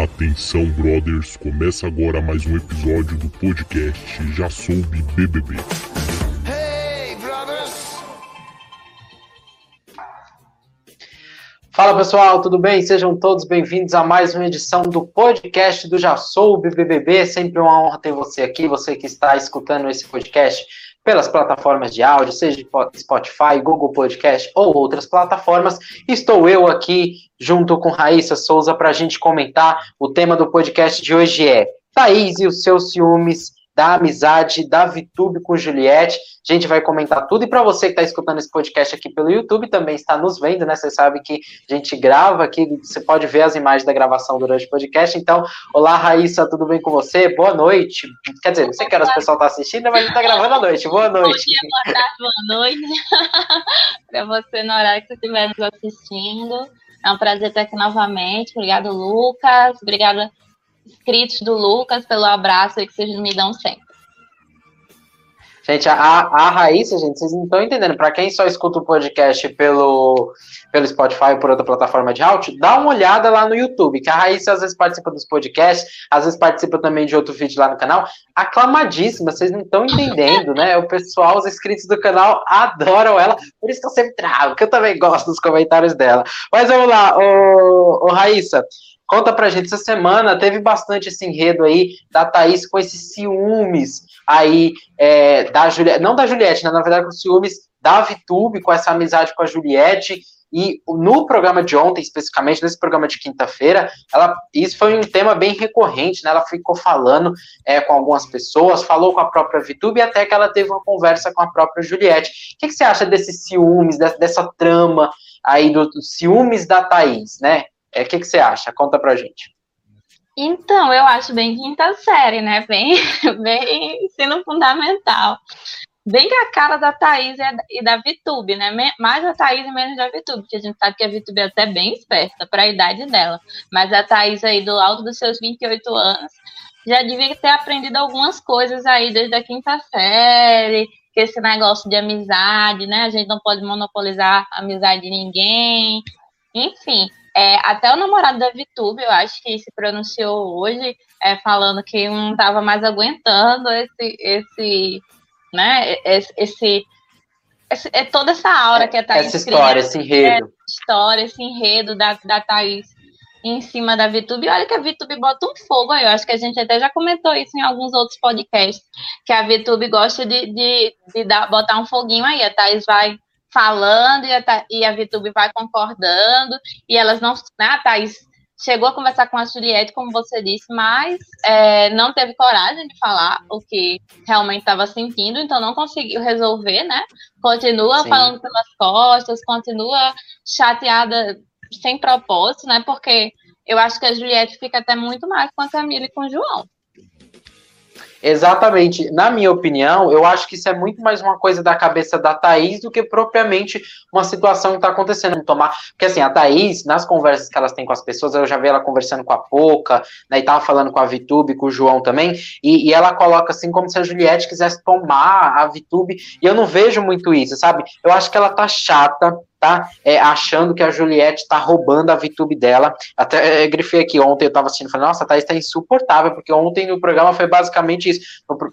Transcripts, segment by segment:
Atenção, brothers, começa agora mais um episódio do podcast Já Soube BBB. Hey, brothers! Fala pessoal, tudo bem? Sejam todos bem-vindos a mais uma edição do podcast do Já Soube BBB. É sempre uma honra ter você aqui, você que está escutando esse podcast pelas plataformas de áudio, seja Spotify, Google Podcast ou outras plataformas. Estou eu aqui junto com Raíssa Souza para a gente comentar. O tema do podcast de hoje é Thaís e os seus ciúmes da amizade da Vitube com Juliette. A gente vai comentar tudo. E para você que está escutando esse podcast aqui pelo YouTube, também está nos vendo, né? Você sabe que a gente grava aqui, você pode ver as imagens da gravação durante o podcast. Então, olá, Raíssa, tudo bem com você? Boa noite. Quer dizer, não sei que horas o pessoal está assistindo, mas a gente está gravando à noite. Boa noite. Bom dia, boa tarde, boa noite. para você, na hora que você estiver nos assistindo. É um prazer estar aqui novamente. Obrigado, Lucas. Obrigada inscritos do Lucas pelo abraço que vocês me dão sempre. Gente, a, a Raíssa, gente, vocês não estão entendendo. Para quem só escuta o podcast pelo, pelo Spotify ou por outra plataforma de áudio, dá uma olhada lá no YouTube, que a Raíssa às vezes participa dos podcasts, às vezes participa também de outro vídeo lá no canal. Aclamadíssima, vocês não estão entendendo, né? O pessoal, os inscritos do canal adoram ela, por isso que eu sempre trago, que eu também gosto dos comentários dela. Mas vamos lá, ô, ô Raíssa. Conta pra gente, essa semana teve bastante esse enredo aí da Thaís com esses ciúmes aí é, da Juliette, não da Juliette, né, na verdade com ciúmes da Vitube, com essa amizade com a Juliette, e no programa de ontem, especificamente, nesse programa de quinta-feira, ela isso foi um tema bem recorrente, né? Ela ficou falando é, com algumas pessoas, falou com a própria Vitube, até que ela teve uma conversa com a própria Juliette. O que, que você acha desses ciúmes, dessa, dessa trama aí dos do ciúmes da Thaís, né? O é, que, que você acha? Conta pra gente. Então, eu acho bem quinta série, né? Bem, bem ensino fundamental. Bem a cara da Thaís e da Vitube, né? Mais a Thaís e menos da Vitube, porque a gente sabe que a Vitube é até bem esperta para a idade dela. Mas a Thaís aí, do alto dos seus 28 anos, já devia ter aprendido algumas coisas aí desde a quinta série, que esse negócio de amizade, né? A gente não pode monopolizar a amizade de ninguém. Enfim, é, até o namorado da VTube, eu acho que se pronunciou hoje, é, falando que não estava mais aguentando esse, esse, né, esse, esse, esse é toda essa aura que a Thaís Essa história, esse enredo. História, esse enredo da, da Thaís em cima da VTube. Olha que a VTube bota um fogo aí. Eu acho que a gente até já comentou isso em alguns outros podcasts, que a VTube gosta de, de, de dar, botar um foguinho aí. A Thaís vai falando e a, e a Vitube vai concordando, e elas não. Né, a Thaís chegou a conversar com a Juliette, como você disse, mas é, não teve coragem de falar o que realmente estava sentindo, então não conseguiu resolver, né? Continua Sim. falando pelas costas, continua chateada sem propósito, né? Porque eu acho que a Juliette fica até muito mais com a Camila e com o João. Exatamente. Na minha opinião, eu acho que isso é muito mais uma coisa da cabeça da Thaís do que propriamente uma situação que está acontecendo. Tomar... Porque assim, a Thaís, nas conversas que elas têm com as pessoas, eu já vi ela conversando com a Poca, né, e tava falando com a Vitube, com o João também, e, e ela coloca assim como se a Juliette quisesse tomar a Vitube, e eu não vejo muito isso, sabe? Eu acho que ela tá chata, tá é, achando que a Juliette tá roubando a VTube dela. Até é, grifei aqui ontem, eu tava assistindo, falei, nossa, Thaís tá insuportável, porque ontem no programa foi basicamente isso.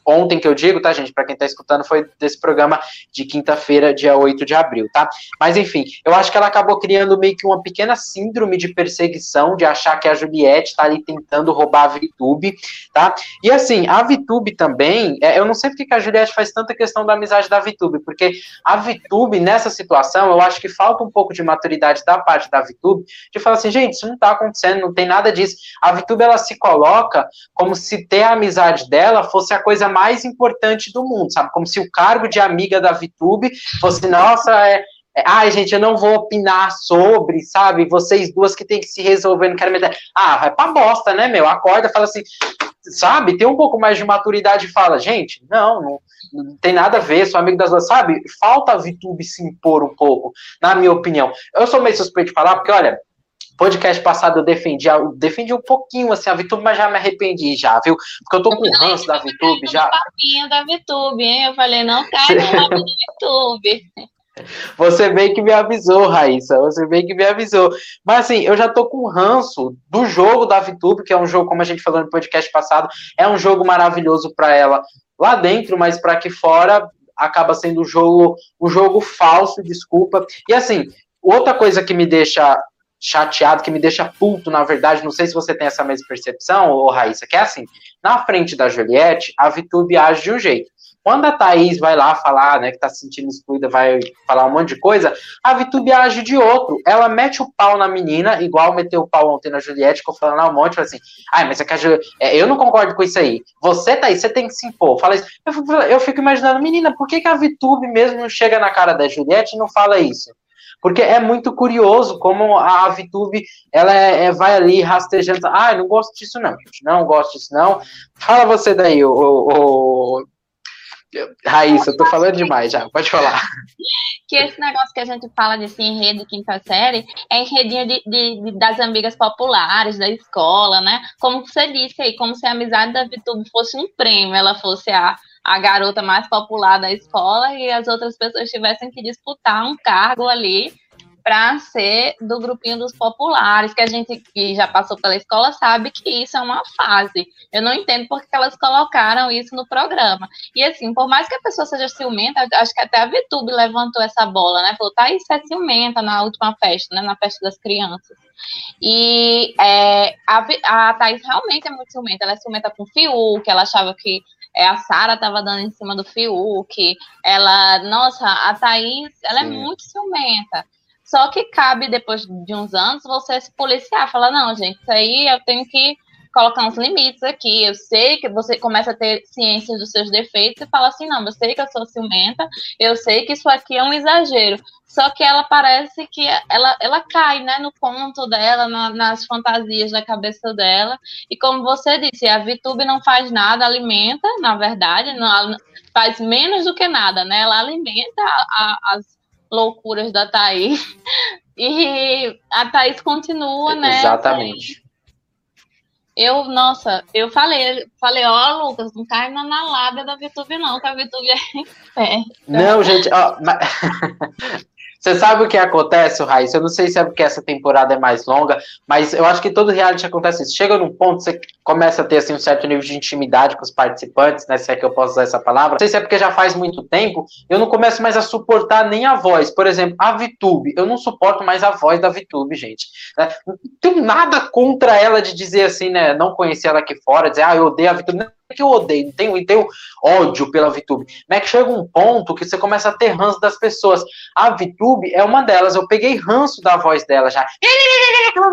Ontem que eu digo, tá, gente, para quem tá escutando, foi desse programa de quinta-feira, dia 8 de abril, tá? Mas enfim, eu acho que ela acabou criando meio que uma pequena síndrome de perseguição, de achar que a Juliette tá ali tentando roubar a VTube, tá? E assim, a VTube também, é, eu não sei porque que a Juliette faz tanta questão da amizade da VTube, porque a VTube, nessa situação, eu acho que falta um pouco de maturidade da parte da VTube, de falar assim, gente, isso não está acontecendo, não tem nada disso. A VTube, ela se coloca como se ter a amizade dela fosse a coisa mais importante do mundo, sabe? Como se o cargo de amiga da VTube fosse, nossa, é, é, ai, gente, eu não vou opinar sobre, sabe? Vocês duas que tem que se resolver, não quero me dar. Ah, vai pra bosta, né, meu? Acorda, fala assim, sabe? Tem um pouco mais de maturidade e fala, gente, não, não, não tem nada a ver, sou amigo das duas, sabe? Falta a VTube se impor um pouco, na minha opinião. Eu sou meio suspeito de falar, porque, olha, podcast passado eu defendi, eu defendi um pouquinho assim a VTube, mas já me arrependi já, viu? Porque eu tô com ranço da VTube já. papinho da VTube, hein? Eu falei, não cai no da VTube. Você bem que me avisou, Raíssa. Você bem que me avisou. Mas assim, eu já tô com ranço do jogo da VTube, que é um jogo, como a gente falou no podcast passado, é um jogo maravilhoso para ela lá dentro, mas para aqui fora acaba sendo um jogo, um jogo falso, desculpa. E assim, outra coisa que me deixa chateado, que me deixa puto, na verdade, não sei se você tem essa mesma percepção, ô Raíssa, que é assim, na frente da Juliette, a VTube age de um jeito. Quando a Thaís vai lá falar, né, que tá se sentindo excluída, vai falar um monte de coisa, a Vitube age de outro. Ela mete o pau na menina, igual meteu o pau ontem na Juliette, eu falando um monte, assim, ai, mas é que a Ju... é, eu não concordo com isso aí. Você, Thaís, você tem que se impor. Fala isso. Eu fico, eu fico imaginando, menina, por que, que a Vitube mesmo não chega na cara da Juliette e não fala isso? Porque é muito curioso como a VTube, ela é, é, vai ali rastejando, ah, não gosto disso não, gente, não gosto disso não. Fala você daí, o, o, Raíssa, eu tô falando demais já, pode falar. Que esse negócio que a gente fala desse enredo quinta série é enredinho de, de, de, das amigas populares da escola, né? Como você disse aí, como se a amizade da Vitube fosse um prêmio, ela fosse a, a garota mais popular da escola e as outras pessoas tivessem que disputar um cargo ali para ser do grupinho dos populares, que a gente que já passou pela escola sabe que isso é uma fase. Eu não entendo porque elas colocaram isso no programa. E assim, por mais que a pessoa seja ciumenta, acho que até a VTube levantou essa bola, né? Falou, tá, isso é ciumenta na última festa, né? Na festa das crianças. E é, a, a Thaís realmente é muito ciumenta. Ela é ciumenta com o Fiuk, ela achava que é, a Sara estava dando em cima do Fiuk. Ela, nossa, a Thaís, ela é Sim. é muito ciumenta. Só que cabe, depois de uns anos, você se policiar, falar, não, gente, isso aí eu tenho que colocar uns limites aqui. Eu sei que você começa a ter ciência dos seus defeitos e fala assim, não, eu sei que eu sou ciumenta, eu sei que isso aqui é um exagero. Só que ela parece que ela, ela cai, né, no conto dela, na, nas fantasias da cabeça dela. E como você disse, a VTube não faz nada, alimenta, na verdade, não, faz menos do que nada, né? Ela alimenta a, as loucuras da Thaís. E a Thaís continua, né? Exatamente. Eu, nossa, eu falei, falei, ó, oh, Lucas, não cai na, lábia da VTube, não, que a VTube é em Não, gente, ó, mas... Você sabe o que acontece, Raíssa? Eu não sei se é porque essa temporada é mais longa, mas eu acho que todo reality acontece isso. Chega num ponto, você começa a ter assim, um certo nível de intimidade com os participantes, né? Se é que eu posso usar essa palavra. Não sei se é porque já faz muito tempo, eu não começo mais a suportar nem a voz. Por exemplo, a VTube. Eu não suporto mais a voz da VTube, gente. Né? Não tenho nada contra ela de dizer assim, né? Não conhecer ela aqui fora, dizer, ah, eu odeio a VTube que eu odeio, tenho, tenho ódio pela VTube. Mas é que chega um ponto que você começa a ter ranço das pessoas. A VTube é uma delas. Eu peguei ranço da voz dela já. Aquela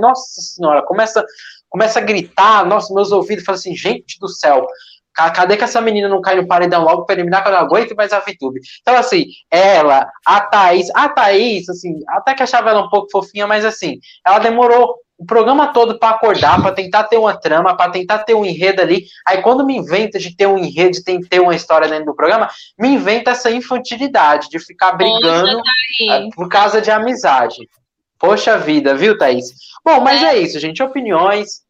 nossa senhora, começa, começa a gritar. Nossa, meus ouvidos falam assim, gente do céu. Cadê que essa menina não cai no paredão logo para eliminar que eu não aguento mais a VTube? Então, assim, ela, a Thaís, a Thaís, assim, até que achava ela um pouco fofinha, mas assim, ela demorou o programa todo para acordar, para tentar ter uma trama, para tentar ter um enredo ali. Aí quando me inventa de ter um enredo, de ter uma história dentro do programa, me inventa essa infantilidade de ficar brigando Poxa, por causa de amizade. Poxa vida, viu, Thaís? Bom, mas é, é isso, gente. Opiniões.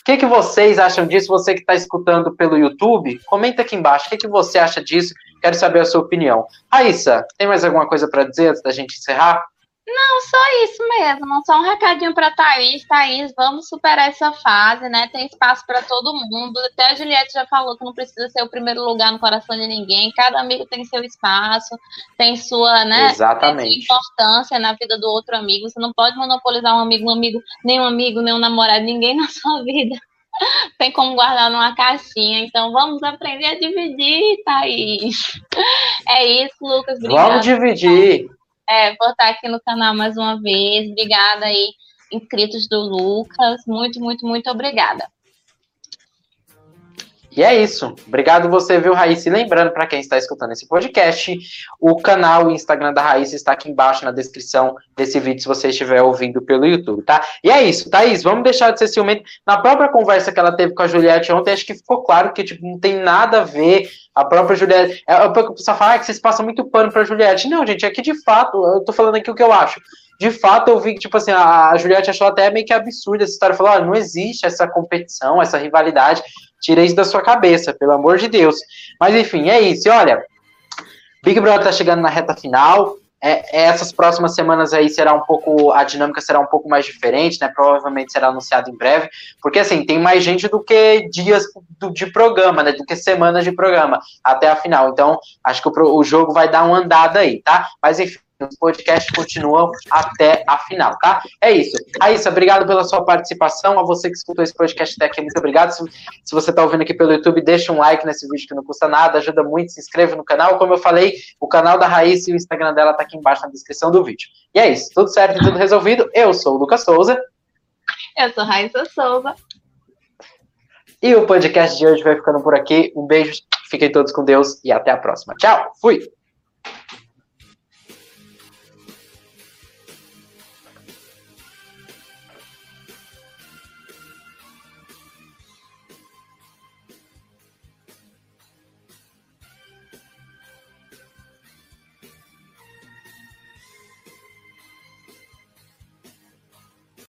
O que, que vocês acham disso? Você que está escutando pelo YouTube, comenta aqui embaixo. O que, que você acha disso? Quero saber a sua opinião. Raíssa, tem mais alguma coisa para dizer antes da gente encerrar? Não, só isso mesmo. Só um recadinho para Thaís. Thaís, vamos superar essa fase, né? Tem espaço para todo mundo. Até a Juliette já falou que não precisa ser o primeiro lugar no coração de ninguém. Cada amigo tem seu espaço, tem sua, né? Exatamente. Sua importância na vida do outro amigo. Você não pode monopolizar um amigo, um amigo, nem um amigo, nem um namorado, ninguém na sua vida. Tem como guardar numa caixinha. Então vamos aprender a dividir, Thaís. É isso, Lucas. Obrigada. Vamos dividir é, por estar aqui no canal mais uma vez. Obrigada aí, inscritos do Lucas. Muito, muito, muito obrigada. E é isso. Obrigado você, viu, Raíssa? E lembrando, para quem está escutando esse podcast, o canal e Instagram da Raíssa está aqui embaixo na descrição desse vídeo, se você estiver ouvindo pelo YouTube, tá? E é isso, Thaís, vamos deixar de ser ciumento. Na própria conversa que ela teve com a Juliette ontem, acho que ficou claro que tipo, não tem nada a ver a própria Juliette. É, o pessoal fala ah, que vocês passam muito pano pra Juliette. Não, gente, é que de fato, eu tô falando aqui o que eu acho. De fato, eu vi que, tipo assim, a Juliette achou até meio que absurda essa história. Falou, ah, não existe essa competição, essa rivalidade. Tira isso da sua cabeça, pelo amor de Deus. Mas enfim, é isso. E olha, Big Brother tá chegando na reta final. É, é, essas próximas semanas aí será um pouco, a dinâmica será um pouco mais diferente, né? Provavelmente será anunciado em breve, porque assim, tem mais gente do que dias do, de programa, né? Do que semanas de programa até a final. Então, acho que o, o jogo vai dar uma andada aí, tá? Mas enfim, os podcasts continuam até a final, tá? É isso. Raíssa, obrigado pela sua participação. A você que escutou esse podcast até aqui, muito obrigado. Se, se você está ouvindo aqui pelo YouTube, deixa um like nesse vídeo que não custa nada, ajuda muito, se inscreva no canal. Como eu falei, o canal da Raíssa e o Instagram dela tá aqui embaixo na descrição do vídeo. E é isso, tudo certo e tudo resolvido. Eu sou o Lucas Souza. Eu sou Raíssa Souza. E o podcast de hoje vai ficando por aqui. Um beijo, fiquem todos com Deus e até a próxima. Tchau, fui!